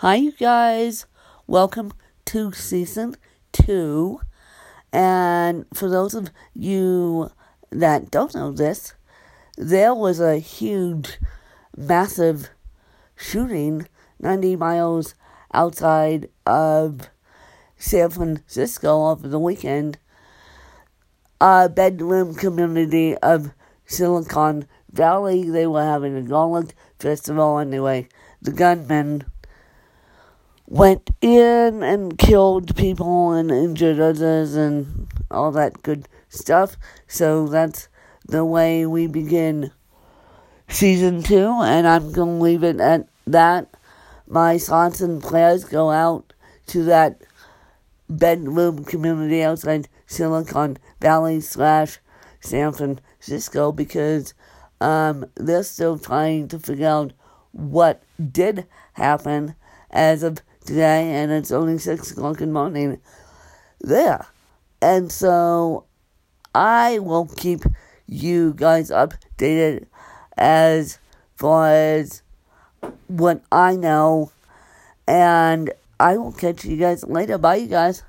Hi, you guys. Welcome to season two. And for those of you that don't know this, there was a huge, massive shooting 90 miles outside of San Francisco over the weekend. A bedroom community of Silicon Valley. They were having a garlic festival anyway. The gunmen went in and killed people and injured others and all that good stuff. So that's the way we begin season two, and I'm going to leave it at that. My thoughts and prayers go out to that bedroom community outside Silicon Valley slash San Francisco because um, they're still trying to figure out what did happen as of today, and it's only 6 o'clock in the morning there. And so I will keep you guys updated as far as what I know, and I will catch you guys later. Bye, you guys.